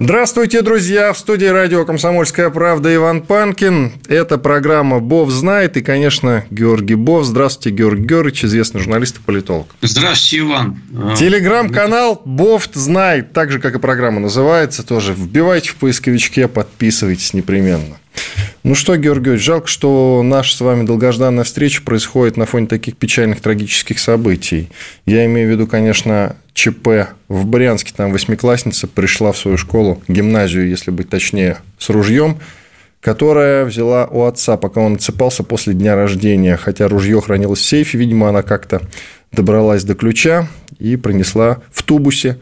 Здравствуйте, друзья! В студии радио «Комсомольская правда» Иван Панкин. Это программа «Бов знает» и, конечно, Георгий Бов. Здравствуйте, Георгий Георгиевич, известный журналист и политолог. Здравствуйте, Иван. Телеграм-канал «Бофт знает», так же, как и программа называется, тоже вбивайте в поисковичке, подписывайтесь непременно. Ну что, Георгий Георгиевич, жалко, что наша с вами долгожданная встреча происходит на фоне таких печальных, трагических событий. Я имею в виду, конечно, ЧП в Брянске. Там восьмиклассница пришла в свою школу, гимназию, если быть точнее, с ружьем, которая взяла у отца, пока он отсыпался после дня рождения. Хотя ружье хранилось в сейфе, видимо, она как-то добралась до ключа и принесла в тубусе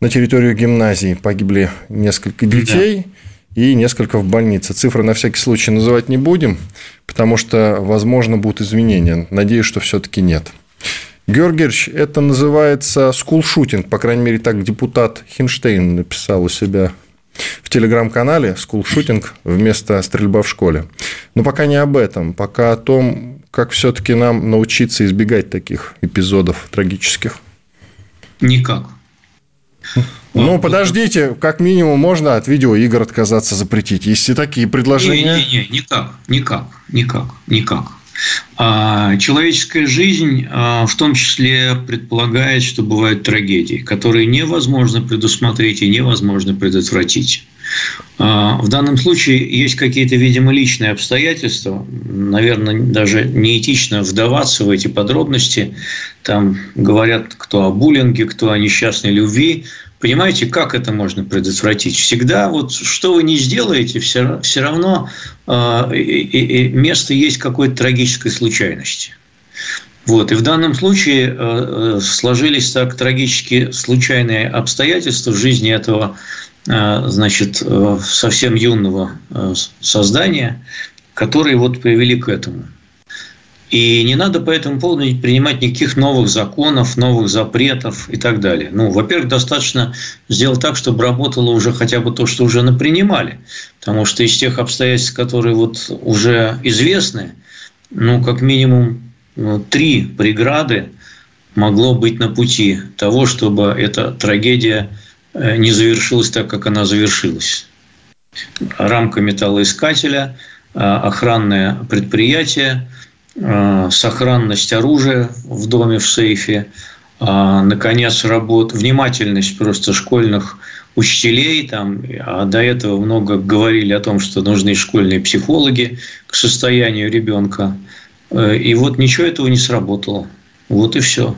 на территорию гимназии. Погибли несколько детей. Да и несколько в больнице. Цифры на всякий случай называть не будем, потому что, возможно, будут изменения. Надеюсь, что все-таки нет. Георгиевич, это называется скулшутинг, по крайней мере, так депутат Хинштейн написал у себя в телеграм-канале скулшутинг вместо стрельба в школе. Но пока не об этом, пока о том, как все-таки нам научиться избегать таких эпизодов трагических. Никак. Ну, подождите, как минимум можно от видеоигр отказаться запретить. Есть и такие предложения. Не-не-не, никак, никак, никак, никак. А человеческая жизнь а, в том числе предполагает, что бывают трагедии, которые невозможно предусмотреть и невозможно предотвратить. А, в данном случае есть какие-то, видимо, личные обстоятельства. Наверное, даже неэтично вдаваться в эти подробности. Там говорят, кто о буллинге, кто о несчастной любви. Понимаете, как это можно предотвратить? Всегда, вот что вы не сделаете, все, все равно э, и место есть какой-то трагической случайности. Вот. И в данном случае э, сложились так трагически случайные обстоятельства в жизни этого э, значит, э, совсем юного э, создания, которые вот привели к этому. И не надо по этому поводу принимать никаких новых законов, новых запретов и так далее. Ну, во-первых, достаточно сделать так, чтобы работало уже хотя бы то, что уже напринимали. Потому что из тех обстоятельств, которые вот уже известны, ну, как минимум ну, три преграды могло быть на пути того, чтобы эта трагедия э, не завершилась так, как она завершилась. Рамка металлоискателя, э, охранное предприятие – сохранность оружия в доме, в сейфе, а, наконец, работа, внимательность просто школьных учителей, там, а до этого много говорили о том, что нужны школьные психологи к состоянию ребенка. Э, и вот ничего этого не сработало. Вот и все.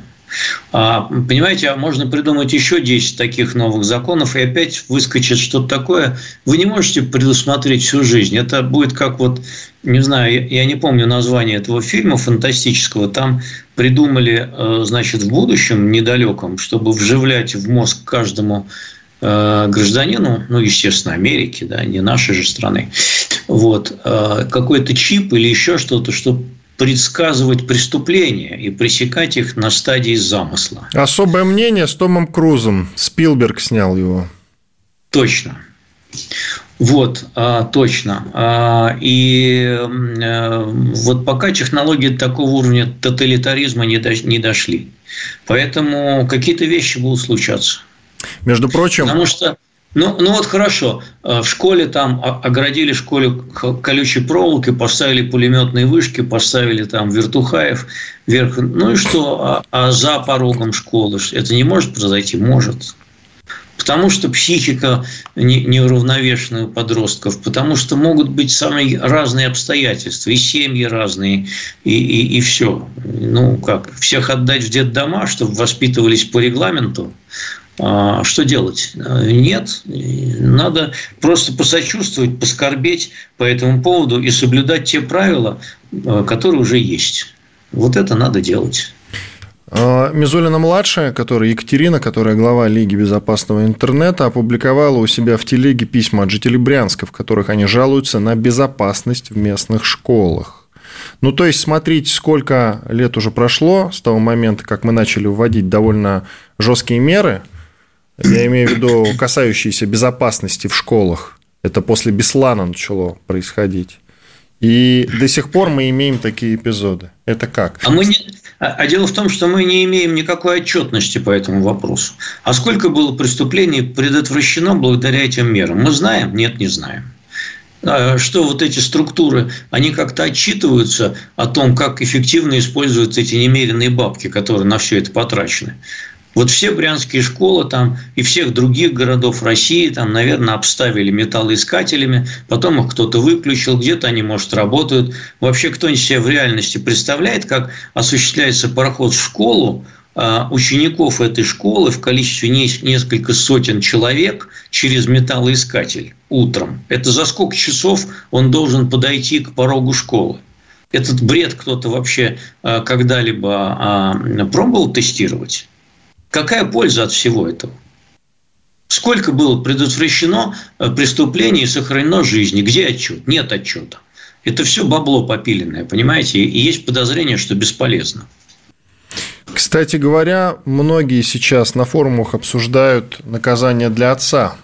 А, понимаете, а можно придумать еще 10 таких новых законов, и опять выскочит что-то такое. Вы не можете предусмотреть всю жизнь. Это будет как вот, не знаю, я не помню название этого фильма фантастического. Там придумали, э, значит, в будущем недалеком, чтобы вживлять в мозг каждому э, гражданину, ну, естественно, Америки, да, не нашей же страны, вот, э, какой-то чип или еще что-то, чтобы предсказывать преступления и пресекать их на стадии замысла. Особое мнение с Томом Крузом. Спилберг снял его. Точно. Вот, а, точно. А, и а, вот пока технологии такого уровня тоталитаризма не дошли. Поэтому какие-то вещи будут случаться. Между прочим... Потому что ну, ну вот хорошо. Э, в школе там оградили школе колючей проволокой, поставили пулеметные вышки, поставили там вертухаев вверх. Ну и что? А, а за порогом школы это не может произойти? Может. Потому что психика неуравновешенная у подростков, потому что могут быть самые разные обстоятельства, и семьи разные, и, и, и все. Ну, как, всех отдать в детдома, чтобы воспитывались по регламенту, что делать? Нет, надо просто посочувствовать, поскорбеть по этому поводу и соблюдать те правила, э, которые уже есть. Вот это надо делать. А, Мизулина-младшая, которая Екатерина, которая глава Лиги безопасного интернета, опубликовала у себя в телеге письма от жителей Брянска, в которых они жалуются на безопасность в местных школах. Ну, то есть, смотрите, сколько лет уже прошло с того момента, как мы начали вводить довольно жесткие меры, я имею в виду касающиеся безопасности в школах. Это после Беслана начало происходить. И до сих пор мы имеем такие эпизоды. Это как? А, мы не... а, а дело в том, что мы не имеем никакой отчетности по этому вопросу. А сколько было преступлений предотвращено благодаря этим мерам? Мы знаем? Нет, не знаем. А что вот эти структуры, они как-то отчитываются о том, как эффективно используются эти немеренные бабки, которые на все это потрачены. Вот все брянские школы там и всех других городов России там, наверное, обставили металлоискателями, потом их кто-то выключил, где-то они, может, работают. Вообще, кто-нибудь себе в реальности представляет, как осуществляется пароход в школу, а учеников этой школы в количестве несколько сотен человек через металлоискатель утром. Это за сколько часов он должен подойти к порогу школы? Этот бред кто-то вообще а, когда-либо а, пробовал тестировать? Какая польза от всего этого? Сколько было предотвращено э, преступлений и сохранено жизни? Где отчет? Нет отчета. Это все бабло попиленное, понимаете? И есть подозрение, что бесполезно. Кстати говоря, многие сейчас на форумах обсуждают наказание для отца.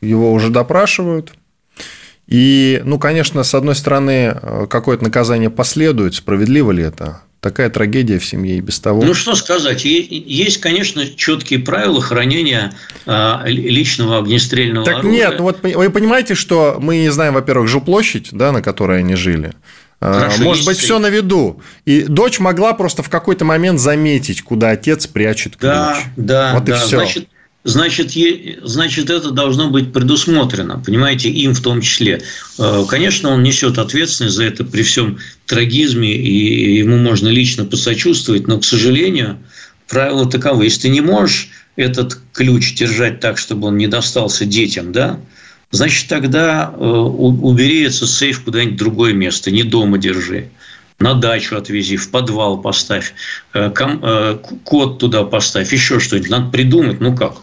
Его уже допрашивают. И, ну, конечно, с одной стороны, э, какое-то наказание последует, справедливо ли это? Такая трагедия в семье и без того. Ну, что сказать. Есть, конечно, четкие правила хранения а, личного огнестрельного так оружия. нет, ну вот вы понимаете, что мы не знаем, во-первых, жилплощадь, да, на которой они жили. А, Хорошо, Может быть, все на виду. И дочь могла просто в какой-то момент заметить, куда отец прячет ключ. Да, да, вот да. И все. Значит, значит, значит, это должно быть предусмотрено, понимаете, им в том числе. Э, конечно, он несет ответственность за это при всем трагизме, и ему можно лично посочувствовать, но, к сожалению, правила таковы. Если ты не можешь этот ключ держать так, чтобы он не достался детям, да, значит, тогда э, убери этот сейф куда-нибудь в другое место, не дома держи на дачу отвези, в подвал поставь, э, код туда поставь, еще что-нибудь. Надо придумать, ну как.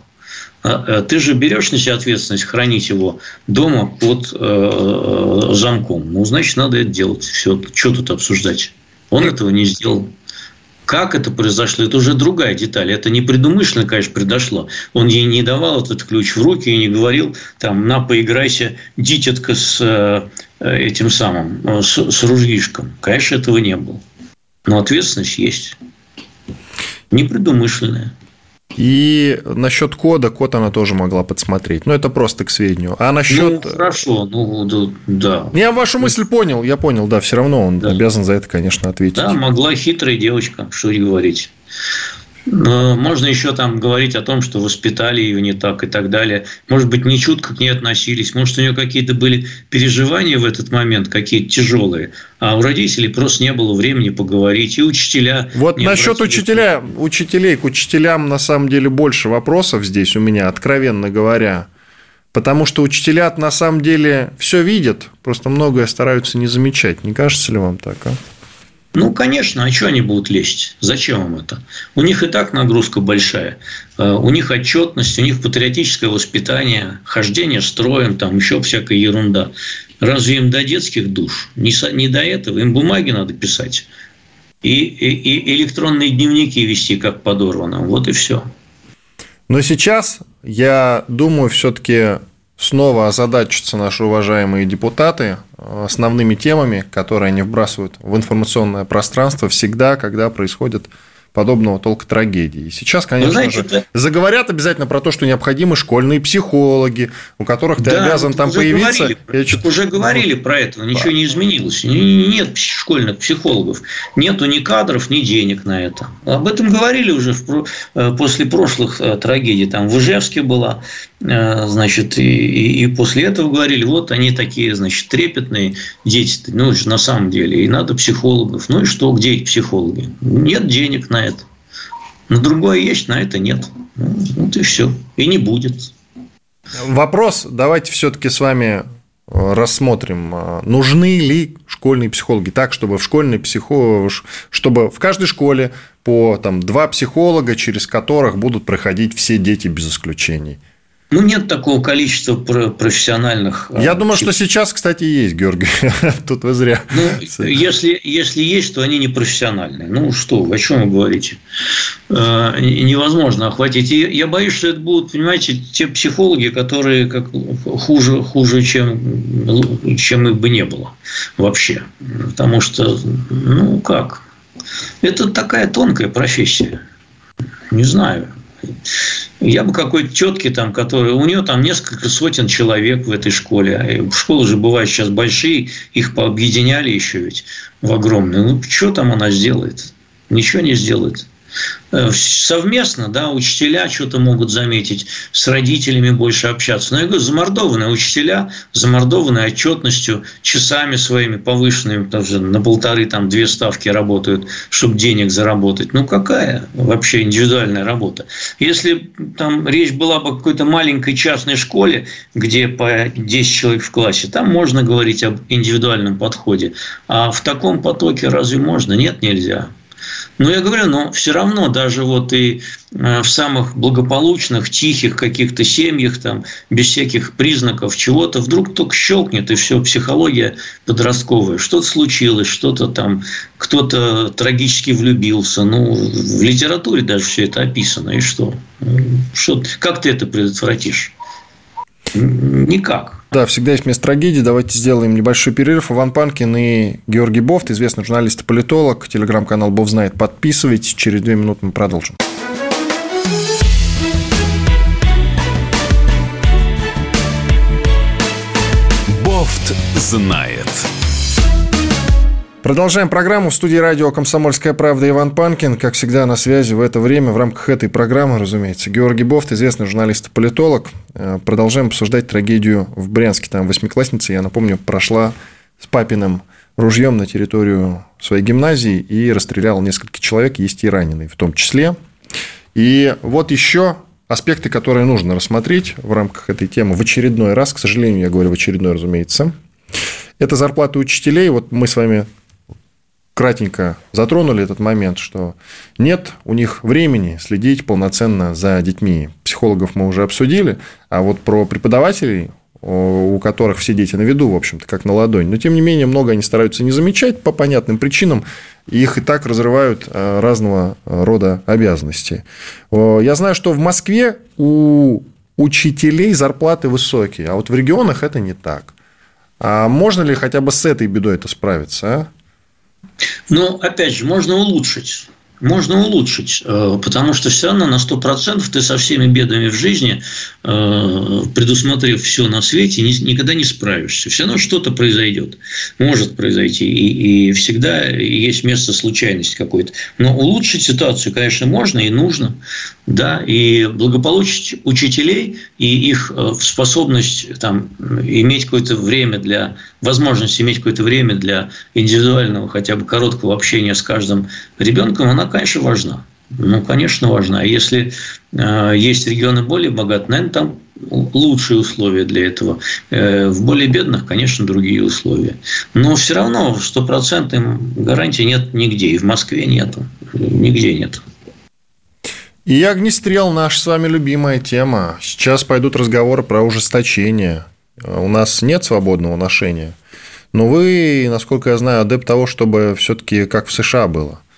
А, э, ты же берешь на себя ответственность хранить его дома под э, замком. Ну, значит, надо это делать. Все, что тут обсуждать? Он этого не сделал. Как это произошло, это уже другая деталь. Это не предумышленно, конечно, произошло. Он ей не давал этот ключ в руки и не говорил, там, на, поиграйся, дитятка с э, этим самым, э, с, с ружьишком. Конечно, этого не было. Но ответственность есть. Непредумышленная. И насчет кода, код она тоже могла подсмотреть. Но это просто к сведению. А насчет... Ну, хорошо, ну, да. Я вашу мысль понял, я понял, да, все равно он да. обязан за это, конечно, ответить. Да, могла хитрая девочка, что и говорить. Можно еще там говорить о том, что воспитали ее не так и так далее. Может быть, не чутко к ней относились. Может, у нее какие-то были переживания в этот момент, какие-то тяжелые. А у родителей просто не было времени поговорить. И учителя... Вот насчет учителя, учителей, к учителям на самом деле больше вопросов здесь у меня, откровенно говоря. Потому что учителя на самом деле все видят, просто многое стараются не замечать. Не кажется ли вам так, а? Ну, конечно, а что они будут лезть? Зачем им это? У них и так нагрузка большая. Э, у них отчетность, у них патриотическое воспитание, хождение строем, там еще всякая ерунда. Разве им до детских душ? Не, не до этого. Им бумаги надо писать. И, и, и электронные дневники вести как подорвано. Вот и все. Но сейчас, я думаю, все-таки снова озадачатся наши уважаемые депутаты э, основными темами, которые они вбрасывают в информационное пространство всегда, когда происходят подобного толка трагедии. И сейчас, конечно знаете, же, это... заговорят обязательно про то, что необходимы школьные психологи, у которых ты да, обязан там появиться. Говорили, Я чуть... Уже говорили про это, ничего не изменилось. Нет школьных психологов, нету ни кадров, ни денег на это. Об этом говорили уже в, э, после прошлых э, трагедий. Там в Ижевске была, значит, и, и, и после этого говорили, вот они такие, значит, трепетные дети, ну, на самом деле, и надо психологов. Ну и что, где эти психологи? Нет денег на это. На другое есть, на это нет. Ну, вот и все. И не будет. Вопрос, давайте все-таки с вами э, рассмотрим, э, нужны ли школьные психологи, так, чтобы в школьной психо... чтобы в каждой школе по там, два психолога, через которых будут проходить все дети без исключений. Ну, нет такого количества профессиональных. Э, Я думаю, что сейчас, кстати, есть, Георгий. Тут вы зря. Ну, если, если есть, то они не профессиональные. Ну, что, о чем вы говорите? Э, невозможно охватить. И я боюсь, что это будут, понимаете, те психологи, которые как хуже, хуже чем, чем их бы не было вообще. Потому что, ну, как? Это такая тонкая профессия. Не знаю. Я бы какой-то четкий там, который... У нее там несколько сотен человек в этой школе. А школы же бывают сейчас большие, их пообъединяли еще ведь в огромные. Ну, что там она сделает? Ничего не сделает. Э, совместно, да, учителя что-то могут заметить, с родителями больше общаться. Но я говорю, замордованные учителя, замордованные отчетностью, часами своими повышенными, даже на полторы, там, две ставки работают, чтобы денег заработать. Ну, какая вообще индивидуальная работа? Если там речь была бы о какой-то маленькой частной школе, где по 10 человек в классе, там можно говорить об индивидуальном подходе. А в таком потоке разве можно? Нет, нельзя. Но я говорю, но все равно даже вот и э, в самых благополучных, тихих каких-то семьях, там, без всяких признаков чего-то, вдруг только щелкнет, и все, психология подростковая. Что-то случилось, что-то там, кто-то трагически влюбился. Ну, в литературе даже все это описано. И что? что как ты это предотвратишь? Никак. Да, всегда есть место трагедии. Давайте сделаем небольшой перерыв. Иван Панкин и Георгий Бофт, известный журналист и политолог. Телеграм-канал Бов знает. Подписывайтесь. Через две минуты мы продолжим. Бофт знает. Продолжаем программу. В студии радио «Комсомольская правда» Иван Панкин. Как всегда, на связи в это время в рамках этой программы, разумеется, Георгий Бофт, известный журналист и политолог. Э, продолжаем обсуждать трагедию в Брянске. Там восьмиклассница, я напомню, прошла с папиным ружьем на территорию своей гимназии и расстреляла несколько человек, есть и раненые в том числе. И вот еще аспекты, которые нужно рассмотреть в рамках этой темы в очередной раз, к сожалению, я говорю в очередной, разумеется, это зарплаты учителей. Вот мы с вами кратенько затронули этот момент, что нет у них времени следить полноценно за детьми. Психологов мы уже обсудили, а вот про преподавателей, у которых все дети на виду, в общем-то, как на ладонь. Но, тем не менее, много они стараются не замечать по понятным причинам, их и так разрывают э, разного рода обязанности. Я знаю, что в Москве у учителей зарплаты высокие, а вот в регионах это не так. А можно ли хотя бы с этой бедой это справиться? А? Ну, опять же, можно улучшить можно улучшить, э, потому что все равно на 100% ты со всеми бедами в жизни, э, предусмотрев все на свете, никогда не справишься. Все равно что-то произойдет, может произойти, и, и всегда есть место случайности какой-то. Но улучшить ситуацию, конечно, можно и нужно, да, и благополучить учителей и их э, способность там, иметь какое-то время для, возможность иметь какое-то время для индивидуального, хотя бы короткого общения с каждым ребенком, она конечно, важна. Ну, конечно, важна. А если э, есть регионы более богатые, наверное, там лучшие условия для этого. Э, в более бедных, конечно, другие условия. Но все равно стопроцентной гарантии нет нигде. И в Москве нету. Нигде нет. И огнестрел – наша с вами любимая тема. Сейчас пойдут разговоры про ужесточение. У нас нет свободного ношения. Но вы, насколько я знаю, адепт того, чтобы все-таки как в США было –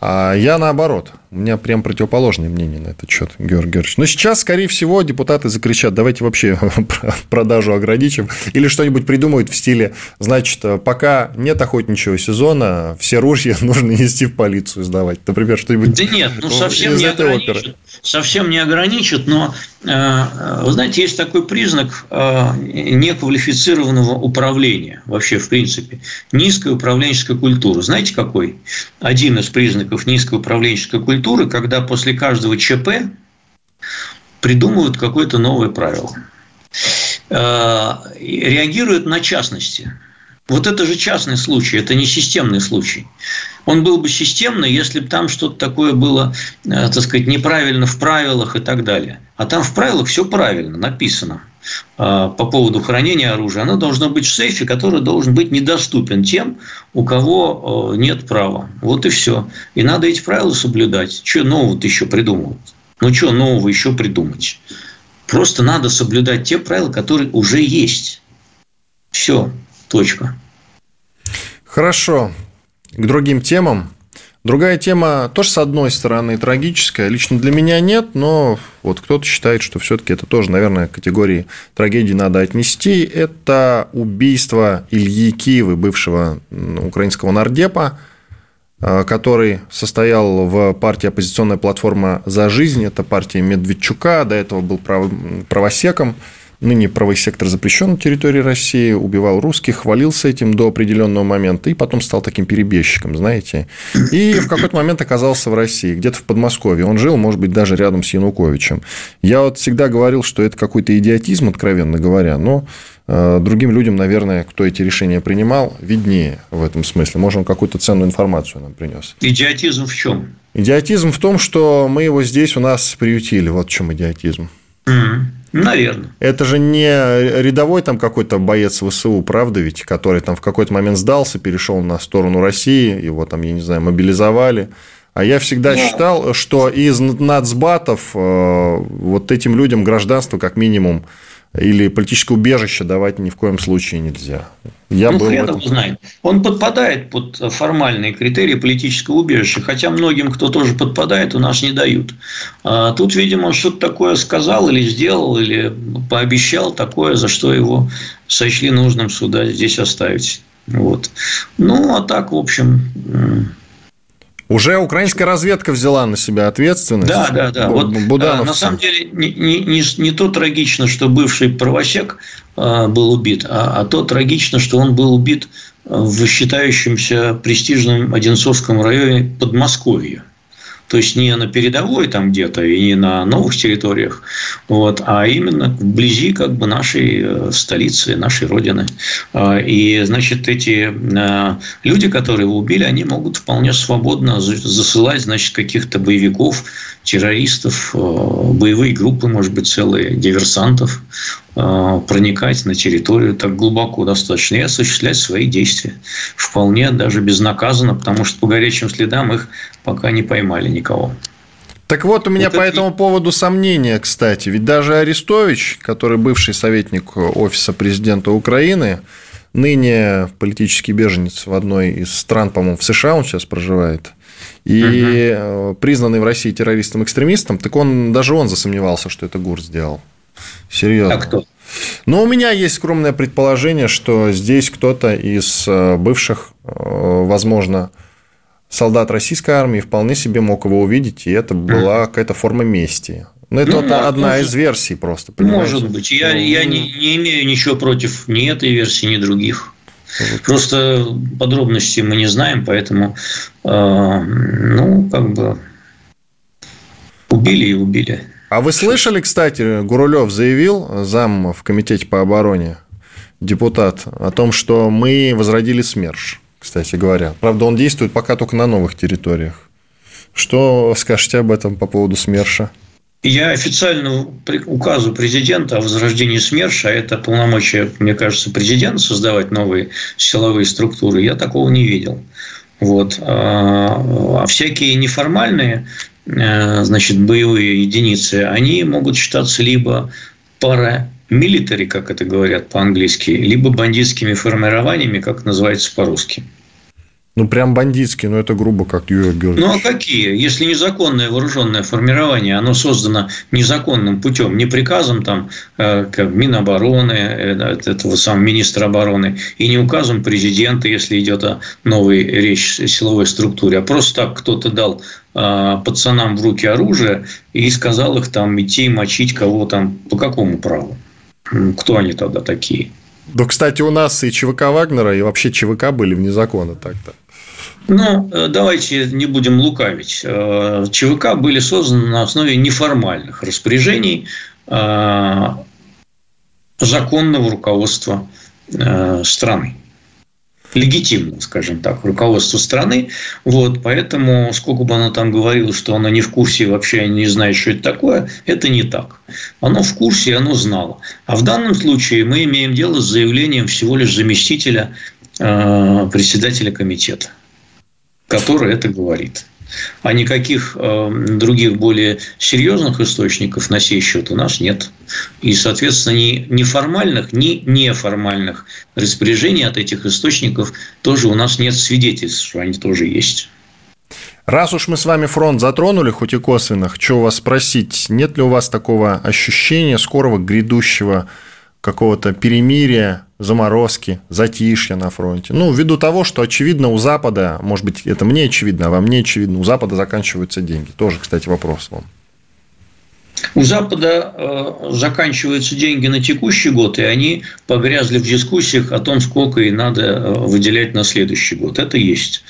а я наоборот. У меня прям противоположное мнение на этот счет, Георгий Георгиевич. Но сейчас, скорее всего, депутаты закричат, давайте вообще продажу ограничим. Или что-нибудь придумают в стиле, значит, пока нет охотничьего сезона, все ружья нужно нести в полицию сдавать. Например, что-нибудь Да нет, ну совсем не ограничат. Совсем не ограничат, но, э, вы знаете, есть такой признак э, неквалифицированного управления вообще, в принципе. Низкая управленческая культура. Знаете, какой? Один из признаков низкой управленческой культуры культуры, когда после каждого ЧП придумывают какое-то новое правило. Э, реагируют на частности. Вот это же частный случай, это не системный случай. Он был бы системный, если бы там что-то такое было, э, так сказать, неправильно в правилах и так далее. А там в правилах все правильно написано э, по поводу хранения оружия. Оно должно быть в сейфе, который должен быть недоступен тем, у кого э, нет права. Вот и все. И надо эти правила соблюдать. Что нового-то еще придумывать? Ну, что нового еще придумать? Просто надо соблюдать те правила, которые уже есть. Все. Точка. Хорошо. К другим темам. Другая тема тоже, с одной стороны, трагическая. Лично для меня нет, но вот кто-то считает, что все-таки это тоже, наверное, к категории трагедии надо отнести. Это убийство Ильи Киевы, бывшего украинского нардепа, э, который состоял в партии «Оппозиционная платформа за жизнь». Это партия Медведчука, до этого был правосеком ныне правый сектор запрещен на территории России, убивал русских, хвалился этим до определенного момента, и потом стал таким перебежчиком, знаете. И в какой-то момент оказался в России, где-то в Подмосковье. Он жил, может быть, даже рядом с Януковичем. Я вот всегда говорил, что это какой-то идиотизм, откровенно говоря, но э, другим людям, наверное, кто эти решения принимал, виднее в этом смысле. Может, он какую-то ценную информацию нам принес. Идиотизм в чем? Идиотизм в том, что мы его здесь у нас приютили. Вот в чем идиотизм. Mm-hmm. Наверное. Это же не рядовой там какой-то боец ВСУ, правда ведь, который там в какой-то момент сдался, перешел на сторону России, его там, я не знаю, мобилизовали. А я всегда да. считал, что из нацбатов э, вот этим людям гражданство как минимум или политическое убежище давать ни в коем случае нельзя. Я ну, был хрен этом... знает. Он подпадает под формальные критерии политического убежища, хотя многим, кто тоже подпадает, у нас не дают. А тут, видимо, что-то такое сказал или сделал, или пообещал такое, за что его сочли нужным сюда здесь оставить. Вот. Ну, а так, в общем, уже украинская разведка взяла на себя ответственность. Да, да, да. Вот, Будановцы. на самом деле не, не, не, не то трагично, что бывший правосек э, был убит, а, а то трагично, что он был убит в считающемся престижном Одинцовском районе Подмосковья то есть не на передовой там где-то и не на новых территориях, вот, а именно вблизи как бы нашей э, столицы, нашей родины. А, и, значит, эти э, люди, которые его убили, они могут вполне свободно засылать, значит, каких-то боевиков, террористов, э, боевые группы, может быть, целые, диверсантов, проникать на территорию так глубоко достаточно и осуществлять свои действия. Вполне даже безнаказанно, потому что по горячим следам их пока не поймали никого. Так вот, у меня вот по это... этому поводу сомнения, кстати. Ведь даже Арестович, который бывший советник Офиса президента Украины, ныне политический беженец в одной из стран, по-моему, в США он сейчас проживает, и угу. признанный в России террористом-экстремистом, так он, даже он засомневался, что это ГУР сделал. Серьезно. А кто? Но у меня есть скромное предположение, что здесь кто-то из э, бывших, э, возможно, солдат российской армии вполне себе мог его увидеть, и это была какая-то форма мести. Но это ну, вот одна может, из версий просто. Понимаете? Может быть. Я, ну, я не, не имею ничего против ни этой версии, ни других. Вот. Просто подробностей мы не знаем, поэтому, э, ну, как бы убили и убили. А вы слышали, кстати, Гурулев заявил, зам в комитете по обороне, депутат, о том, что мы возродили СМЕРШ кстати говоря. Правда, он действует пока только на новых территориях. Что скажете об этом по поводу СМЕРШа? Я официально указу президента о возрождении СМЕРШа, а это полномочия, мне кажется, президента создавать новые силовые структуры, я такого не видел. Вот. А, а всякие неформальные э, значит, боевые единицы, они могут считаться либо пара милитари, как это говорят по-английски, либо бандитскими формированиями, как называется по-русски. Ну, прям бандитские, но это грубо, как Юрий Георгиевич. Ну, а какие? Если незаконное вооруженное формирование, оно создано незаконным путем, не приказом там, э, как Минобороны, э, этого самого министра обороны, и не указом президента, если идет о новой речь силовой структуре, а просто так кто-то дал э, пацанам в руки оружие и сказал их там идти мочить кого там, по какому праву? Кто они тогда такие? Да, кстати, у нас и ЧВК Вагнера, и вообще ЧВК были вне закона так-то. Ну, э, давайте не будем лукавить. Э, ЧВК были созданы на основе неформальных распоряжений э, законного руководства страны. Легитимно, скажем так, руководству страны. Вот, поэтому, сколько бы оно там говорило, что оно не в курсе и вообще не знает, что это такое, это не так. Оно в курсе, оно знало. А в данном случае мы имеем дело с заявлением всего лишь заместителя э, председателя комитета, который это говорит. А никаких э, других более серьезных источников на сей счет у нас нет. И, соответственно, ни, ни формальных, ни неформальных распоряжений от этих источников тоже у нас нет свидетельств, что они тоже есть. Раз уж мы с вами фронт затронули, хоть и косвенно, хочу вас спросить, нет ли у вас такого ощущения скорого грядущего какого-то перемирия, заморозки, затишья на фронте. Ну, ввиду того, что, очевидно, у Запада, может быть, это мне очевидно, а вам не очевидно, у Запада заканчиваются деньги. Тоже, кстати, вопрос вам. У Запада э, заканчиваются деньги на текущий год, и они погрязли в дискуссиях о том, сколько и надо э, выделять на следующий год. Это есть.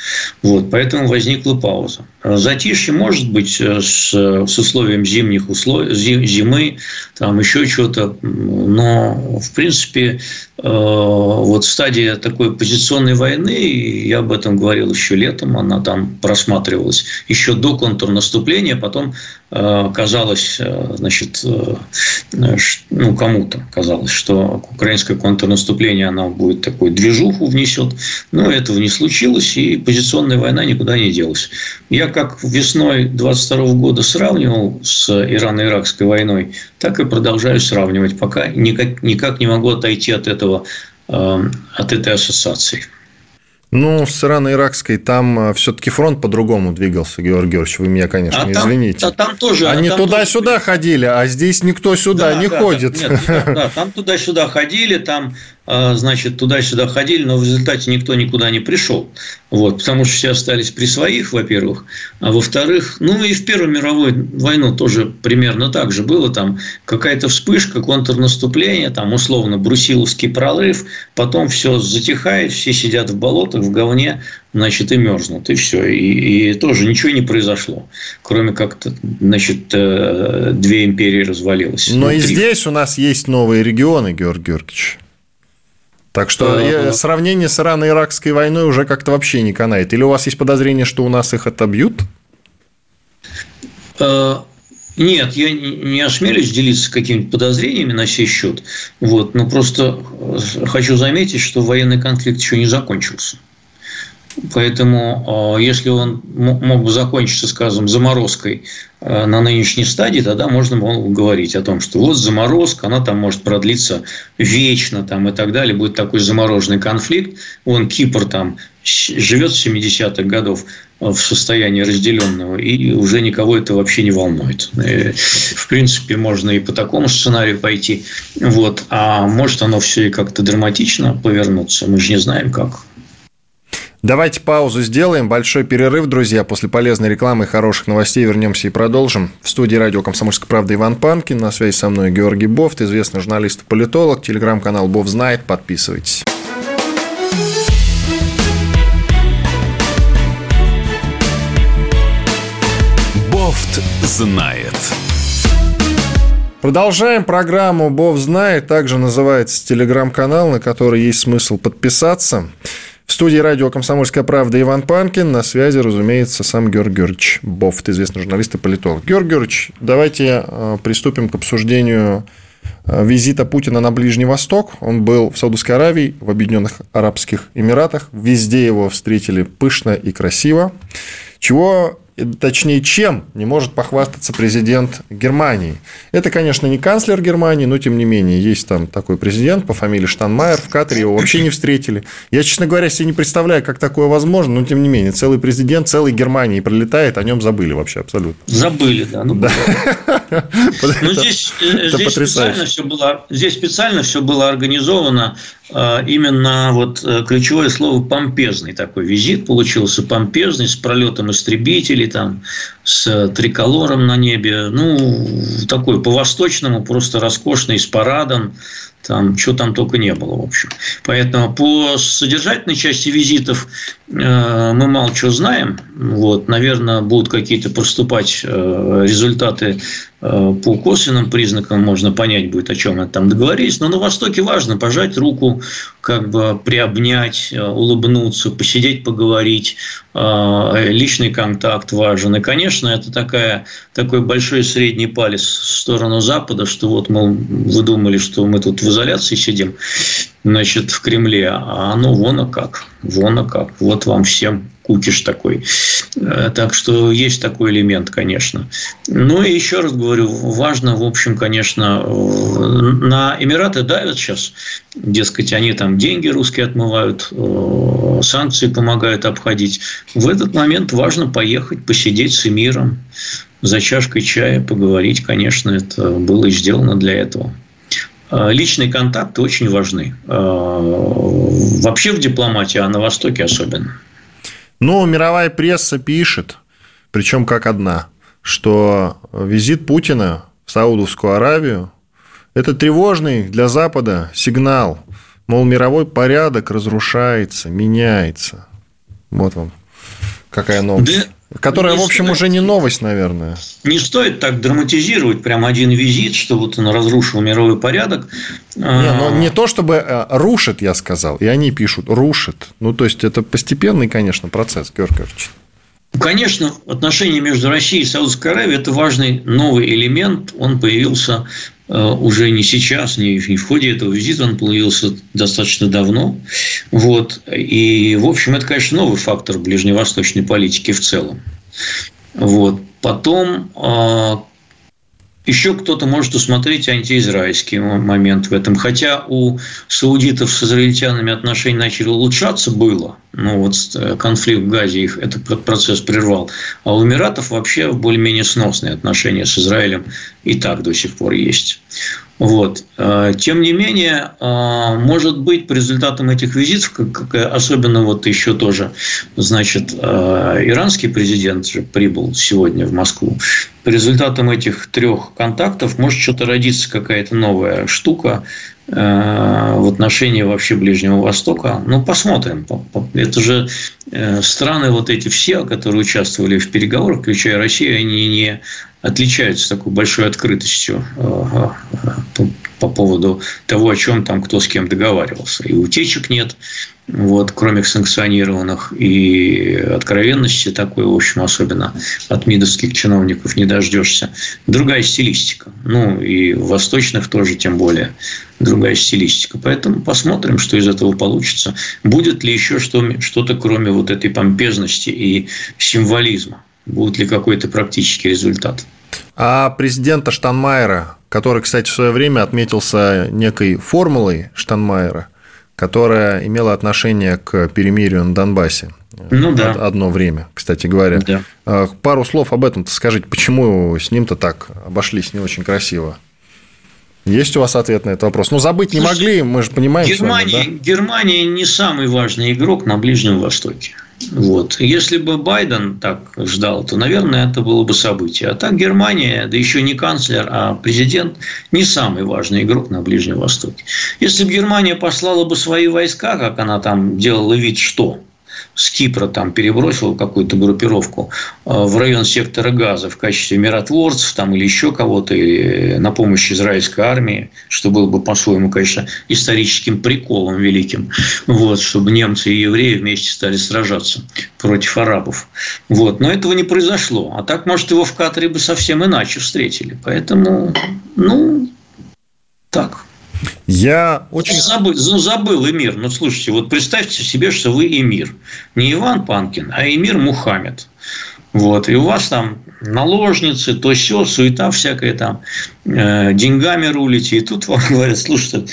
Вот, поэтому возникла пауза. Затишье может быть э, с, с условием зимних условий, зимы, там еще что-то, но в принципе вот стадия такой позиционной войны, я об этом говорил еще летом, она там просматривалась еще до контрнаступления, потом казалось значит, э, ну, кому-то казалось, что украинское контрнаступление, оно будет такой движуху внесет. Но этого не случилось, и позиционная война никуда не делась. Я как весной 22 года сравнивал с Ирано-Иракской войной, так и продолжаю сравнивать, пока никак, никак не могу отойти от этого, э, от этой ассоциации. Ну, с ирано-иракской там э, все-таки фронт по-другому двигался, Георгий Георгиевич. Вы меня, конечно, а извините. А там тоже. Они туда-сюда тоже... ходили, а здесь никто сюда да, не да, ходит. Да, нет, да, да, там туда-сюда ходили, там а, значит, туда-сюда ходили, но в результате никто никуда не пришел. Вот, потому что все остались при своих, во-первых. А во-вторых, ну и в Первую мировую войну тоже примерно так же было. Там какая-то вспышка, контрнаступление, там условно брусиловский прорыв, потом все затихает, все сидят в болотах, в говне, значит, и мерзнут, и все. И, и тоже ничего не произошло, кроме как, значит, э, две империи развалилось. Но внутри. и здесь у нас есть новые регионы, Георгий Георгиевич. Так что uh-huh. сравнение с ирано-иракской войной уже как-то вообще не канает. Или у вас есть подозрение, что у нас их отобьют? Uh... Нет, я не осмелюсь делиться какими-то подозрениями на сей счет. Вот, но просто хочу заметить, что военный конфликт еще не закончился. Поэтому, а, если он мог бы закончиться, скажем, заморозкой а, на нынешней стадии, тогда можно было бы говорить о том, что вот заморозка, она там может продлиться вечно там, и так далее, будет такой замороженный конфликт. Вон Кипр там живет с 70-х годов в состоянии разделенного, и уже никого это вообще не волнует. Э, в принципе, можно и по такому сценарию пойти. Вот. А может оно все и как-то драматично повернуться, мы же не знаем как. Давайте паузу сделаем. Большой перерыв, друзья. После полезной рекламы и хороших новостей вернемся и продолжим. В студии радио «Комсомольская правда» Иван Панкин. На связи со мной Георгий Бофт, известный журналист и политолог. Телеграм-канал Бов знает. Подписывайтесь. Бофт знает. Продолжаем программу «Бов знает». Также называется телеграм-канал, на который есть смысл подписаться. В студии радио «Комсомольская правда» Иван Панкин. На связи, разумеется, сам Георгий Георгиевич Бофт, известный журналист и политолог. Георгий Георгиевич, давайте э, приступим к обсуждению э, визита Путина на Ближний Восток. Он был в Саудовской Аравии, в Объединенных Арабских Эмиратах. Везде его встретили пышно и красиво. Чего точнее, чем не может похвастаться президент Германии. Это, конечно, не канцлер Германии, но, тем не менее, есть там такой президент по фамилии Штанмайер. В Катаре его вообще не встретили. Я, честно говоря, себе не представляю, как такое возможно, но, тем не менее, целый президент целой Германии прилетает, о нем забыли вообще абсолютно. Забыли, да. Ну, да. Ну, здесь, э, здесь, специально все было, здесь специально все было организовано а, именно вот э, ключевое слово помпезный такой визит получился помпезный с пролетом истребителей там с триколором на небе ну такой по восточному просто роскошный с парадом там что там только не было в общем. Поэтому по содержательной части визитов э, мы мало чего знаем вот наверное будут какие-то поступать э, результаты Э, по косвенным признакам можно понять будет, о чем это там договорились. Но на Востоке важно пожать руку как бы приобнять, э, улыбнуться, посидеть, поговорить. Э, личный контакт важен. И, конечно, это такая, такой большой средний палец в сторону Запада, что вот, мол, вы думали, что мы тут в изоляции сидим, значит, в Кремле, а оно вон а как, вон а как. Вот вам всем кукиш такой. Э, так что есть такой элемент, конечно. Ну и еще раз говорю, важно, в общем, конечно, на Эмираты давят сейчас, дескать, они там деньги русские отмывают, э, санкции помогают обходить. В этот момент важно поехать, посидеть с эмиром, за чашкой чая поговорить, конечно, это было сделано для этого. Э, личные контакты очень важны. Вообще в дипломатии, а на Востоке особенно. Но мировая пресса пишет, причем как одна, что визит Путина в Саудовскую Аравию – это тревожный для Запада сигнал, мол, мировой порядок разрушается, меняется. Вот вам какая новость. Которая, не в общем, стоит, уже не новость, наверное. Не стоит так драматизировать прям один визит, что вот он разрушил мировой порядок. Не, но не то, чтобы э, рушит, я сказал, и они пишут рушит. Ну, то есть, это постепенный, конечно, процесс, Георгий Георгиевич. Конечно, отношения между Россией и Саудовской Аравией – это важный новый элемент. Он появился уже не сейчас, не в ходе этого визита, он появился достаточно давно. Вот. И, в общем, это, конечно, новый фактор ближневосточной политики в целом. Вот. Потом, э, еще кто-то может усмотреть антиизраильский момент в этом. Хотя у саудитов с израильтянами отношения начали улучшаться было. Ну, вот э, конфликт в Газе их этот процесс прервал. А у Эмиратов вообще более-менее сносные отношения с Израилем и так до сих пор есть. Вот. Э, тем не менее, э, может быть, по результатам этих визитов, особенно вот еще тоже, значит, э, иранский президент же прибыл сегодня в Москву, по результатам этих трех контактов может что-то родиться, какая-то новая штука, в отношении вообще Ближнего Востока. Ну, посмотрим. Это же страны вот эти все, которые участвовали в переговорах, включая Россию, они не отличаются такой большой открытостью э, э, по поводу того, о чем там кто с кем договаривался. И утечек нет, вот, кроме санкционированных, и откровенности такой, в общем, особенно от мидовских чиновников не дождешься. Другая стилистика. Ну, и восточных тоже тем более другая стилистика. Поэтому посмотрим, что из этого получится. Будет ли еще что-то, кроме вот этой помпезности и символизма будет ли какой-то практический результат. А президента Штанмайера, который, кстати, в свое время отметился некой формулой Штанмайера, которая имела отношение к перемирию на Донбассе. Ну да. Одно время, кстати говоря. Да. А, пару слов об этом скажите, почему с ним-то так обошлись не очень красиво? Есть у вас ответ на этот вопрос? Ну, забыть не могли, мы же понимаем. Германия, вами, да? Германия не самый важный игрок на Ближнем Востоке. Вот. Если бы Байден так ждал, то, наверное, это было бы событие. А так Германия, да еще не канцлер, а президент, не самый важный игрок на Ближнем Востоке. Если бы Германия послала бы свои войска, как она там делала вид, что с Кипра там перебросил какую-то группировку э, в район сектора Газа в качестве миротворцев там, или еще кого-то, или на помощь израильской армии, что было бы по-своему, конечно, историческим приколом великим, вот, чтобы немцы и евреи вместе стали сражаться против арабов. Вот. Но этого не произошло. А так, может, его в Катаре бы совсем иначе встретили. Поэтому, ну, так. Я очень... Ну, забыл, ну, забыл Эмир. Ну, слушайте, вот представьте себе, что вы Эмир. Не Иван Панкин, а Эмир Мухаммед. Вот, и у вас там наложницы, то все, суета всякая там, э, деньгами рулите, и тут вам говорят, слушайте,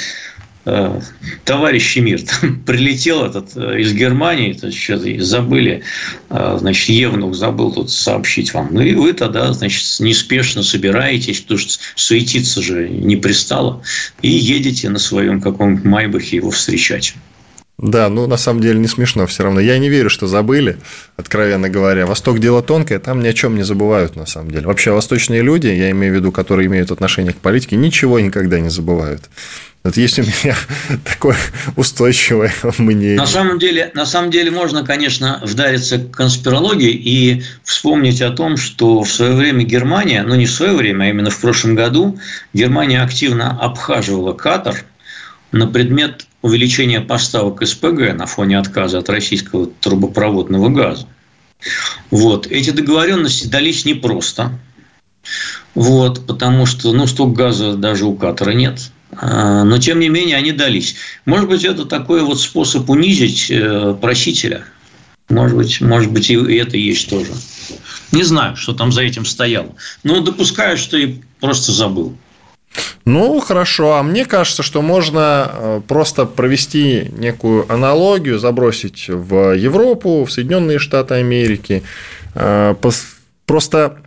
Э, товарищ мир, там прилетел этот э, из Германии, это сейчас забыли, э, значит, Евнух забыл тут сообщить вам. Ну, и вы тогда, значит, неспешно собираетесь, потому что суетиться же не пристало, и едете на своем каком-то Майбахе его встречать. Да, ну на самом деле не смешно все равно. Я не верю, что забыли, откровенно говоря. Восток дело тонкое, там ни о чем не забывают на самом деле. Вообще восточные люди, я имею в виду, которые имеют отношение к политике, ничего никогда не забывают. Вот есть у меня такое устойчивое мнение. На самом деле, на самом деле можно, конечно, вдариться к конспирологии и вспомнить о том, что в свое время Германия, ну не в свое время, а именно в прошлом году, Германия активно обхаживала Катар на предмет увеличение поставок СПГ на фоне отказа от российского трубопроводного газа. Вот. Эти договоренности дались непросто. Вот, потому что ну, столько газа даже у Катара нет. А, но, тем не менее, они дались. Может быть, это такой вот способ унизить э, просителя. Может быть, может быть, и это есть тоже. Не знаю, что там за этим стояло. Но допускаю, что и просто забыл. Ну, хорошо. А мне кажется, что можно э, просто провести некую аналогию, забросить в Европу, в Соединенные Штаты Америки. Э, просто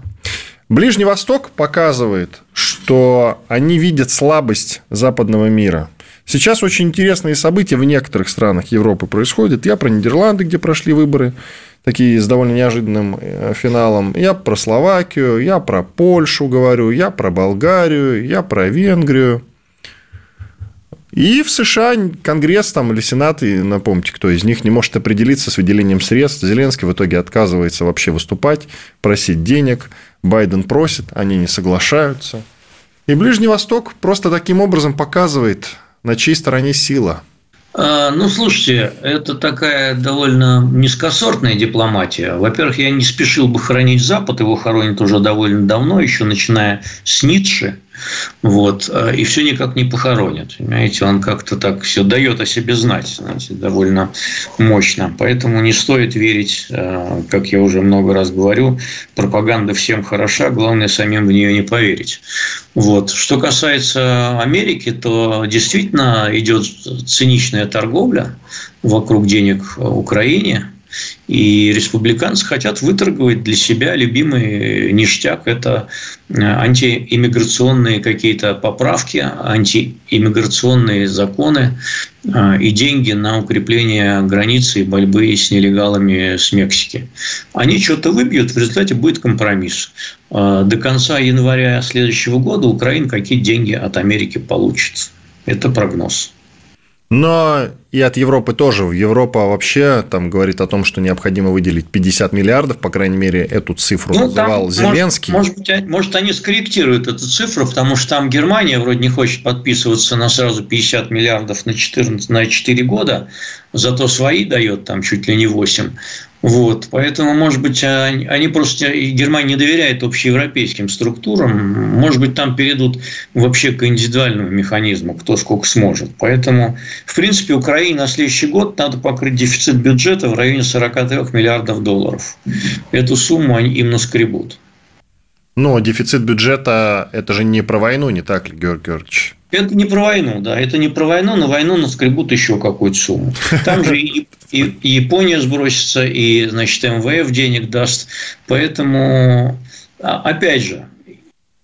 Ближний Восток показывает, что они видят слабость западного мира. Сейчас очень интересные события в некоторых странах Европы происходят. Я про Нидерланды, где прошли выборы такие с довольно неожиданным э, финалом. Я про Словакию, я про Польшу говорю, я про Болгарию, я про Венгрию. И в США Конгресс там, или Сенат, и напомните, кто из них не может определиться с выделением средств. Зеленский в итоге отказывается вообще выступать, просить денег. Байден просит, они не соглашаются. И Ближний Восток просто таким образом показывает, на чьей стороне сила – ну, слушайте, это такая довольно низкосортная дипломатия. Во-первых, я не спешил бы хоронить Запад, его хоронят уже довольно давно, еще начиная с Ницше. Вот, а, и все никак не похоронят. Понимаете, он как-то так все дает о себе знать, знаете, довольно мощно. Поэтому не стоит верить, а, как я уже много раз говорю, пропаганда всем хороша, главное самим в нее не поверить. Вот. Что касается Америки, то действительно идет циничная торговля вокруг денег Украине. И республиканцы хотят выторговать для себя любимый ништяк. Это э, антииммиграционные какие-то поправки, антииммиграционные законы э, и деньги на укрепление границы и борьбы с нелегалами с Мексики. Они что-то выбьют, в результате будет компромисс. Э, до конца января следующего года Украина какие деньги от Америки получит. Это прогноз. Но и от Европы тоже. Европа вообще там говорит о том, что необходимо выделить 50 миллиардов, по крайней мере, эту цифру ну, называл там, Зеленский. Может, может, может, они скорректируют эту цифру, потому что там Германия вроде не хочет подписываться на сразу 50 миллиардов на, 14, на 4 года, зато свои дает там чуть ли не 8. Вот, поэтому, может быть, они просто Германия не доверяет общеевропейским структурам, может быть, там перейдут вообще к индивидуальному механизму, кто сколько сможет. Поэтому, в принципе, Украине на следующий год надо покрыть дефицит бюджета в районе 43 миллиардов долларов. Эту сумму они им наскребут. Но дефицит бюджета – это же не про войну, не так ли, Георгий Георгиевич? Это не про войну, да, это не про войну, на войну наскребут еще какую-то сумму. Там же и, и, и Япония сбросится, и, значит, МВФ денег даст. Поэтому, а, опять же,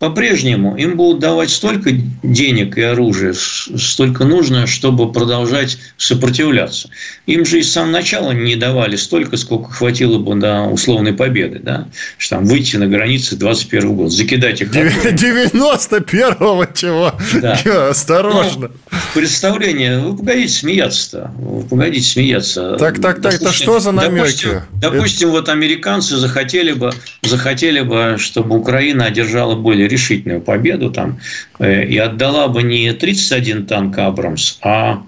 по-прежнему им будут давать столько денег и оружия, столько нужно, чтобы продолжать сопротивляться. Им же и с самого начала не давали столько, сколько хватило бы на условной победы. Да? Что там выйти на границы 21 год, закидать их. 91-го чего? Да. Осторожно. Ну, представление. Вы погодите смеяться-то. Вы погодите смеяться. Так, так, так. Это что за намеки? Допустим, допустим Это... вот американцы захотели бы, захотели бы, чтобы Украина одержала более решительную победу там, э, и отдала бы не 31 танк «Абрамс», а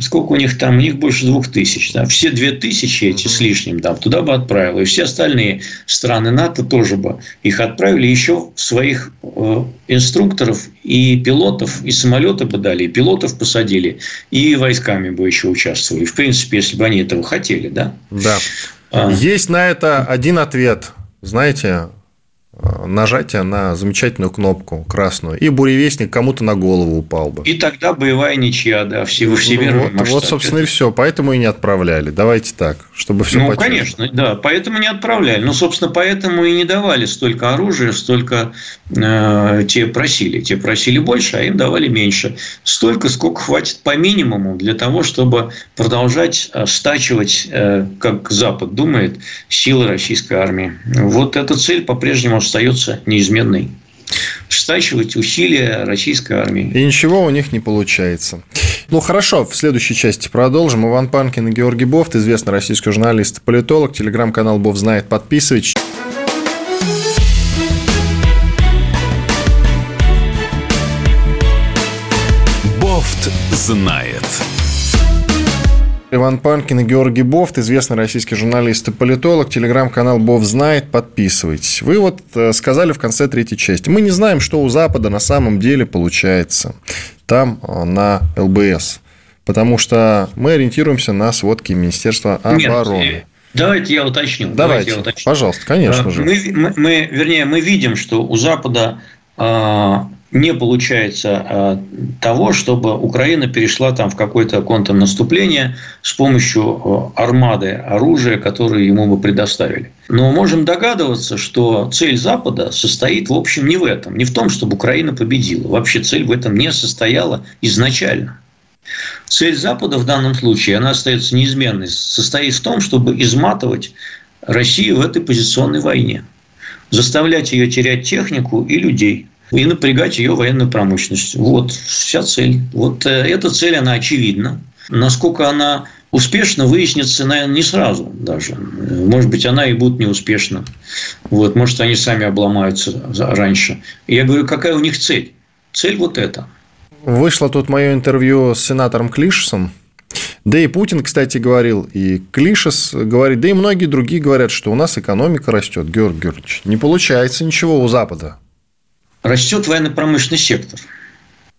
сколько у них там, у них больше двух тысяч, да, все две тысячи эти с лишним, да, туда бы отправила, и все остальные страны НАТО тоже бы их отправили, еще своих э, инструкторов и пилотов, и самолеты бы дали, и пилотов посадили, и войсками бы еще участвовали, в принципе, если бы они этого хотели, да. Да. А. Есть на это один ответ, знаете, Э, нажатие на замечательную кнопку красную, и буревестник кому-то на голову упал бы. И тогда боевая ничья, да, всего всемирного вот, Вот, собственно, и все. Поэтому и не отправляли. Давайте так, чтобы все Ну, конечно, да, поэтому не отправляли. Ну, собственно, поэтому и не давали столько оружия, столько э, те просили. Те просили больше, а им давали меньше. Столько, сколько хватит по минимуму для того, чтобы продолжать стачивать, э, как Запад думает, силы российской армии. Вот эта цель по-прежнему остается неизменной стачивать усилия российской армии. И ничего у них не получается. Ну, хорошо, в следующей части продолжим. Иван Панкин и Георгий Бофт, известный российский журналист и политолог, телеграм-канал Бов знает, подписывайтесь. Бофт знает. Иван Панкин и Георгий Бофт, известный российский журналист и политолог, телеграм-канал Бов знает, подписывайтесь. Вы вот э, сказали в конце третьей части, мы не знаем, что у Запада на самом деле получается там э, на ЛБС, потому что мы ориентируемся на сводки Министерства обороны. Нет, Давайте я уточню. Давайте, Давайте я уточню. пожалуйста, конечно же. Мы, мы, мы, вернее, мы видим, что у Запада не получается а, того, чтобы Украина перешла там в какое-то контрнаступление с помощью армады оружия, которое ему бы предоставили. Но можем догадываться, что цель Запада состоит, в общем, не в этом, не в том, чтобы Украина победила. Вообще цель в этом не состояла изначально. Цель Запада в данном случае, она остается неизменной, состоит в том, чтобы изматывать Россию в этой позиционной войне, заставлять ее терять технику и людей – и напрягать ее военную промышленность. Вот вся цель. Вот э, эта цель, она очевидна. Насколько она успешно, выяснится, наверное, не сразу даже. Может быть, она и будет неуспешна. Вот, может, они сами обломаются раньше. Я говорю, какая у них цель? Цель вот эта. Вышло тут мое интервью с сенатором Клишесом. Да и Путин, кстати, говорил, и Клишес говорит, да и многие другие говорят, что у нас экономика растет, Георгий Георгиевич. Не получается ничего у Запада растет военно-промышленный сектор.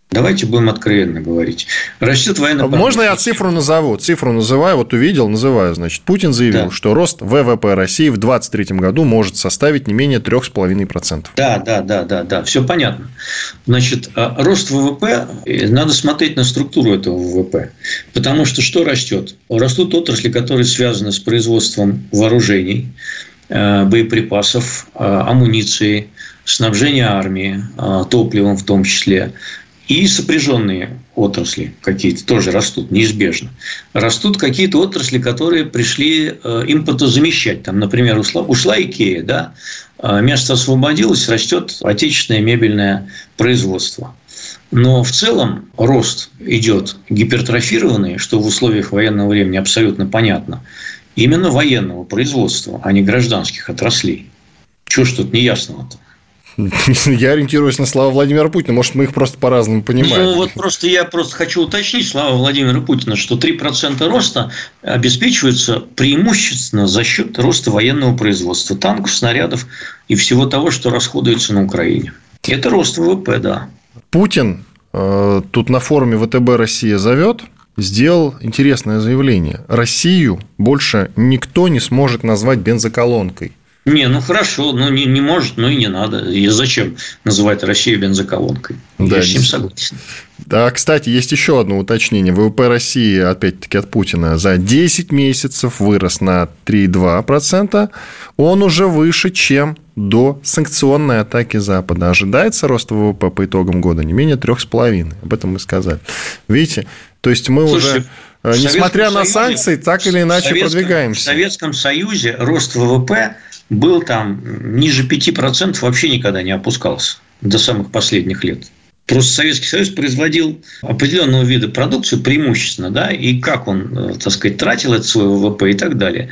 Давайте будем откровенно говорить. Растет военно Можно я цифру назову? Цифру называю, вот увидел, называю. Значит, Путин заявил, да. что рост ВВП России в 2023 году может составить не менее 3,5%. Да, да, да, да, да, все понятно. Значит, а рост ВВП, э, надо смотреть на структуру этого ВВП. Потому что что растет? Растут отрасли, которые связаны с производством вооружений, э, боеприпасов, э, амуниции, снабжение армии, а, топливом в том числе, и сопряженные отрасли какие-то тоже растут, неизбежно. Растут какие-то отрасли, которые пришли э, импортозамещать. Там, например, ушла, ушла Икея, да, а место освободилось, растет отечественное мебельное производство. Но в целом рост идет гипертрофированный, что в условиях военного времени абсолютно понятно, именно военного производства, а не гражданских отраслей. Чего ж тут неясного-то? Я ориентируюсь на слова Владимира Путина. Может, мы их просто по-разному понимаем. Ну, вот просто я просто хочу уточнить слова Владимира Путина, что 3% роста обеспечиваются преимущественно за счет роста военного производства, танков, снарядов и всего того, что расходуется на Украине. Это рост ВВП, да. Путин э, тут на форуме ВТБ «Россия зовет» сделал интересное заявление. Россию больше никто не сможет назвать бензоколонкой – не, ну хорошо, ну не, не может, ну и не надо. И зачем называть Россию бензоколонкой? Да, Я с ним согласен. Да, кстати, есть еще одно уточнение. ВВП России, опять-таки от Путина, за 10 месяцев вырос на 3,2%. Он уже выше, чем до санкционной атаки Запада. Ожидается рост ВВП по итогам года не менее 3,5%. Об этом мы сказали. Видите, то есть мы Слушайте, уже, э, несмотря на Союзе, санкции, так или иначе продвигаемся. В Советском Союзе рост ВВП был там ниже 5% вообще никогда не опускался до самых последних лет. Просто Советский Союз производил определенного вида продукцию преимущественно, да, и как он, э, так сказать, тратил это свой ВВП и так далее,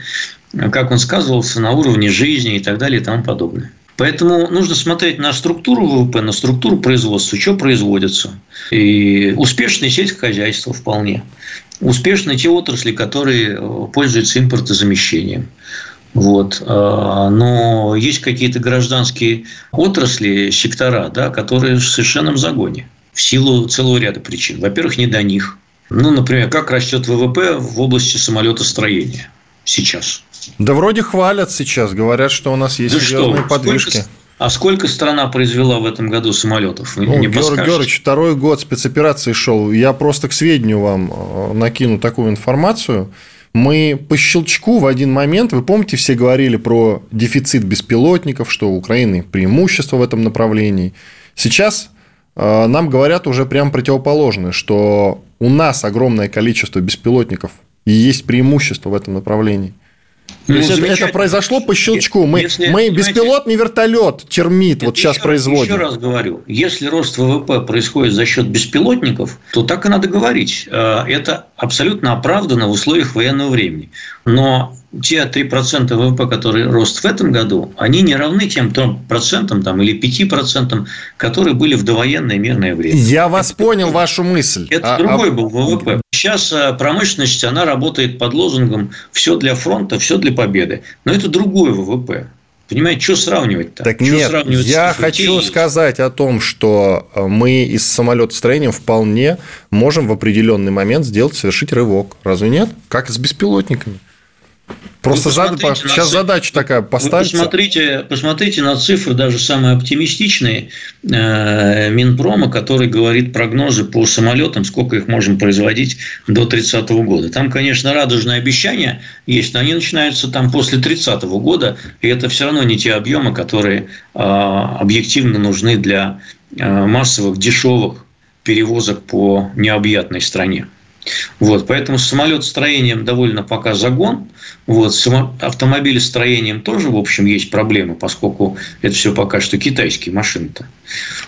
как он сказывался на уровне жизни и так далее и тому подобное. Поэтому нужно смотреть на структуру ВВП, на структуру производства, что производится. И успешное сельское хозяйство вполне. Успешны те отрасли, которые э, пользуются импортозамещением. Вот. А, но есть какие-то гражданские отрасли, сектора, да, которые в совершенном загоне в силу целого ряда причин. Во-первых, не до них. Ну, например, как растет ВВП в области самолетостроения сейчас? Да вроде хвалят сейчас, говорят, что у нас есть да серьезные что? подвижки. Сколько, а сколько страна произвела в этом году самолетов? Вы ну, не Георгий Георгиевич, второй год спецоперации шел. Я просто к сведению вам э, накину такую информацию мы по щелчку в один момент, вы помните, все говорили про дефицит беспилотников, что у Украины преимущество в этом направлении. Сейчас э, нам говорят уже прям противоположное, что у нас огромное количество беспилотников и есть преимущество в этом направлении. То ну, есть это, это произошло по щелчку. Мы, если, мы беспилотный вертолет термит вот сейчас еще, производим. Еще раз говорю, если рост ВВП происходит за счет беспилотников, то так и надо говорить. Э, это абсолютно оправдано в условиях военного времени. Но те 3% ВВП, которые рост в этом году, они не равны тем 3% там, или 5%, которые были в довоенное мирное время. Я вас это, понял, вашу мысль. Это а, другой а... был ВВП. Сейчас э, промышленность, она работает под лозунгом «все для фронта, все для победы». Но это другой ВВП. Понимаете, что сравнивать-то? Так что нет, сравнивать я хочу сказать о том, что э, мы из самолетостроением вполне можем в определенный момент сделать, совершить рывок. Разве нет? Как с беспилотниками. Просто зад... сейчас задача такая поставить. Посмотрите, посмотрите на цифры, даже самые оптимистичные э, Минпрома, который говорит прогнозы по самолетам, сколько их можем производить до 30 года. Там, конечно, радужные обещания есть, но они начинаются там после 30 года, и это все равно не те объемы, которые э, объективно нужны для э, массовых дешевых перевозок по необъятной стране. Вот, поэтому с самолетостроением довольно пока загон. Вот, с автомобилестроением тоже, в общем, есть проблемы, поскольку это все пока что китайские машины-то.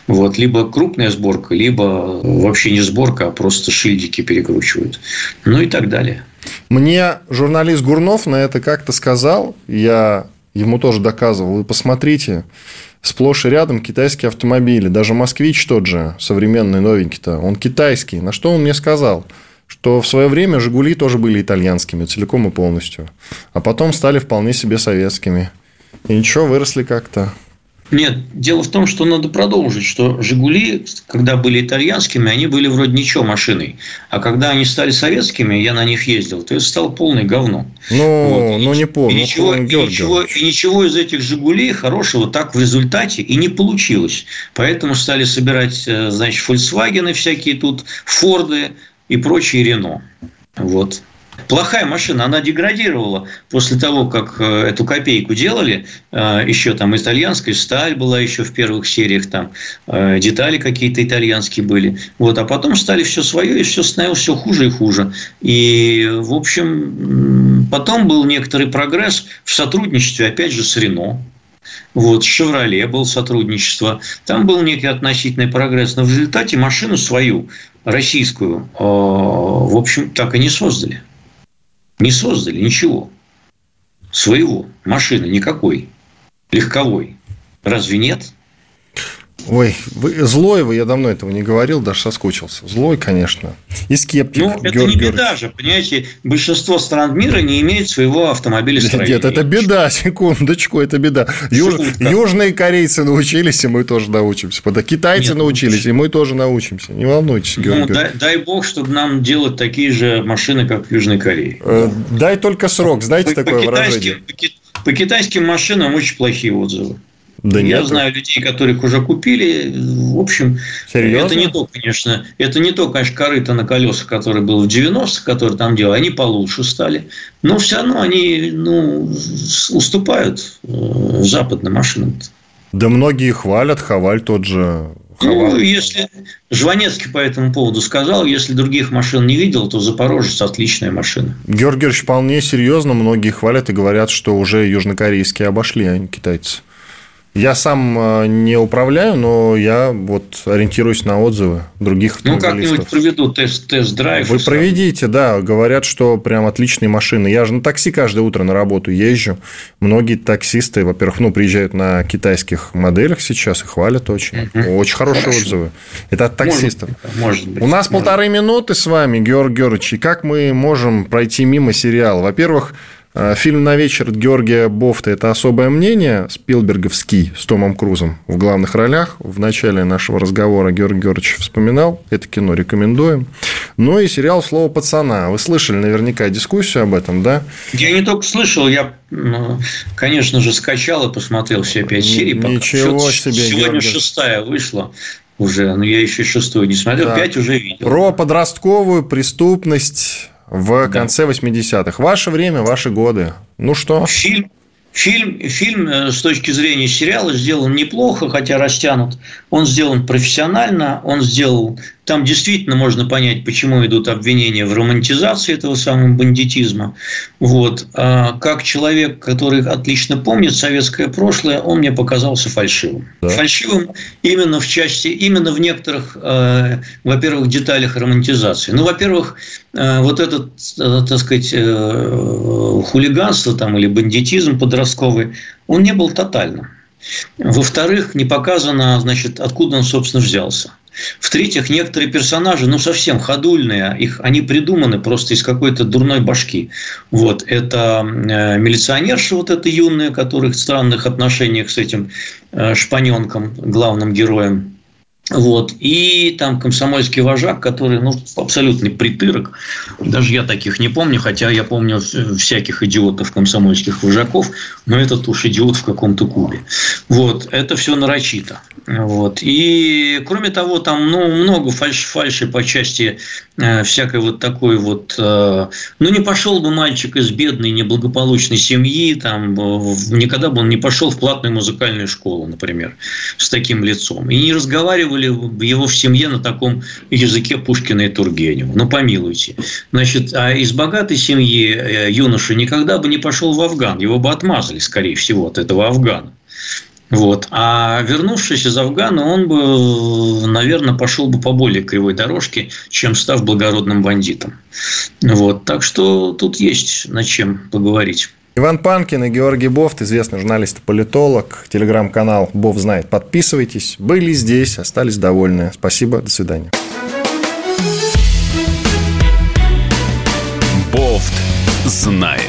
Вот, либо крупная сборка, либо вообще не сборка, а просто шильдики перекручивают. Ну и так далее. Мне журналист Гурнов на это как-то сказал, я ему тоже доказывал, вы посмотрите, сплошь и рядом китайские автомобили. Даже «Москвич» тот же, современный, новенький-то, он китайский. На что он мне сказал – что в свое время «Жигули» тоже были итальянскими целиком и полностью, а потом стали вполне себе советскими. И ничего, выросли как-то. Нет, дело в том, что надо продолжить, что «Жигули», когда были итальянскими, они были вроде ничего машиной. А когда они стали советскими, я на них ездил, то это стало полное говно. Ну, вот. ну не помню. И ничего, и, ничего, и ничего из этих «Жигулей» хорошего так в результате и не получилось. Поэтому стали собирать, э, значит, «Фольксвагены» всякие тут, «Форды», и прочие Рено. Вот. Плохая машина, она деградировала после того, как э, эту копейку делали. Э, еще там итальянская сталь была еще в первых сериях, там э, детали какие-то итальянские были. Вот, а потом стали все свое, и все становилось все хуже и хуже. И, в общем, потом был некоторый прогресс в сотрудничестве, опять же, с Рено. Вот, с «Шевроле» был сотрудничество. Там был некий относительный прогресс. Но в результате машину свою российскую, а, в общем, так и не создали. Не создали ничего. Своего. Машины никакой. Легковой. Разве нет? Ой, вы, злой вы, я давно этого не говорил, даже соскучился. Злой, конечно. И скептик. Ну, это Георг не беда же, понимаете, большинство стран мира не имеет своего автомобилестроения. Нет, это беда, секундочку, это беда. Юж, южные корейцы научились, и мы тоже научимся. Китайцы Нет, научились, и мы тоже научимся. Не волнуйтесь, Георгий. Ну, дай, дай бог, чтобы нам делать такие же машины, как в Южной Корее. Э, дай только срок, знаете по, такое по выражение? По, по китайским машинам очень плохие отзывы. Да Я нет. знаю людей, которых уже купили. В общем, Серьезно? это не то, конечно, это не то, конечно, корыто на колесах, который был в 90-х, который там делали. Они получше стали. Но все равно они ну, уступают э, западным машинам. Да многие хвалят, Хаваль тот же. Хаваль. Ну, если Жванецкий по этому поводу сказал, если других машин не видел, то Запорожец отличная машина. Георгиевич, вполне серьезно многие хвалят и говорят, что уже южнокорейские обошли, а китайцы. Я сам э, не управляю, но я вот ориентируюсь на отзывы других Ну, как-нибудь проведу тест, тест-драйв. Вы проведите, да. Говорят, что прям отличные машины. Я же на такси каждое утро на работу езжу. Многие таксисты, во-первых, ну, приезжают на китайских моделях сейчас и хвалят очень. Угу. Очень хорошие Хорошо. отзывы. Это от таксистов. Может, может быть. У нас может. полторы минуты с вами, Георг Георгиевич. И как мы можем пройти мимо сериала? Во-первых, фильм «На вечер» Георгия Бофта – это особое мнение, Спилберговский, с Томом Крузом в главных ролях. В начале нашего разговора Георгий Георгиевич вспоминал. Это кино рекомендуем. Ну и сериал «Слово пацана». Вы слышали наверняка дискуссию об этом, да? Я не только слышал, я, ну, конечно же, скачал и посмотрел все пять серий. Ничего себе, Сегодня Георгий. шестая вышла уже, но я еще шестую не смотрел, пять уже видел. Про подростковую преступность в да. конце 80-х. Ваше время, ваши годы. Ну что? Фильм, фильм, фильм э, с точки зрения сериала сделан неплохо, хотя растянут. Он сделан профессионально, он сделал там действительно можно понять, почему идут обвинения в романтизации этого самого бандитизма. Вот. А как человек, который отлично помнит советское прошлое, он мне показался фальшивым. Да. Фальшивым именно в части, именно в некоторых, э, во-первых, деталях романтизации. Ну, во-первых, э, вот этот, э, так сказать, э, хулиганство там, или бандитизм подростковый, он не был тотальным. Во-вторых, не показано, значит, откуда он, собственно, взялся. В-третьих, некоторые персонажи, ну, совсем ходульные, их, они придуманы просто из какой-то дурной башки. Вот, это э, милиционерша вот эта юная, которая в странных отношениях с этим э, шпаненком, главным героем, вот. И там комсомольский вожак, который ну, абсолютный притырок. Даже я таких не помню, хотя я помню всяких идиотов комсомольских вожаков, но этот уж идиот в каком-то кубе. Вот. Это все нарочито. Вот. И, кроме того, там ну, много фальш, фальши по части всякой вот такой вот... Э, ну, не пошел бы мальчик из бедной, неблагополучной семьи, там, э, никогда бы он не пошел в платную музыкальную школу, например, с таким лицом. И не разговаривал воспитывали его в семье на таком языке Пушкина и Тургенева. Ну, помилуйте. Значит, а из богатой семьи э, юноша никогда бы не пошел в Афган. Его бы отмазали, скорее всего, от этого Афгана. Вот. А вернувшись из Афгана, он бы, наверное, пошел бы по более кривой дорожке, чем став благородным бандитом. Вот. Так что тут есть над чем поговорить. Иван Панкин и Георгий Бофт, известный журналист и политолог, телеграм-канал Бов знает. Подписывайтесь. Были здесь, остались довольны. Спасибо, до свидания. Бофт знает.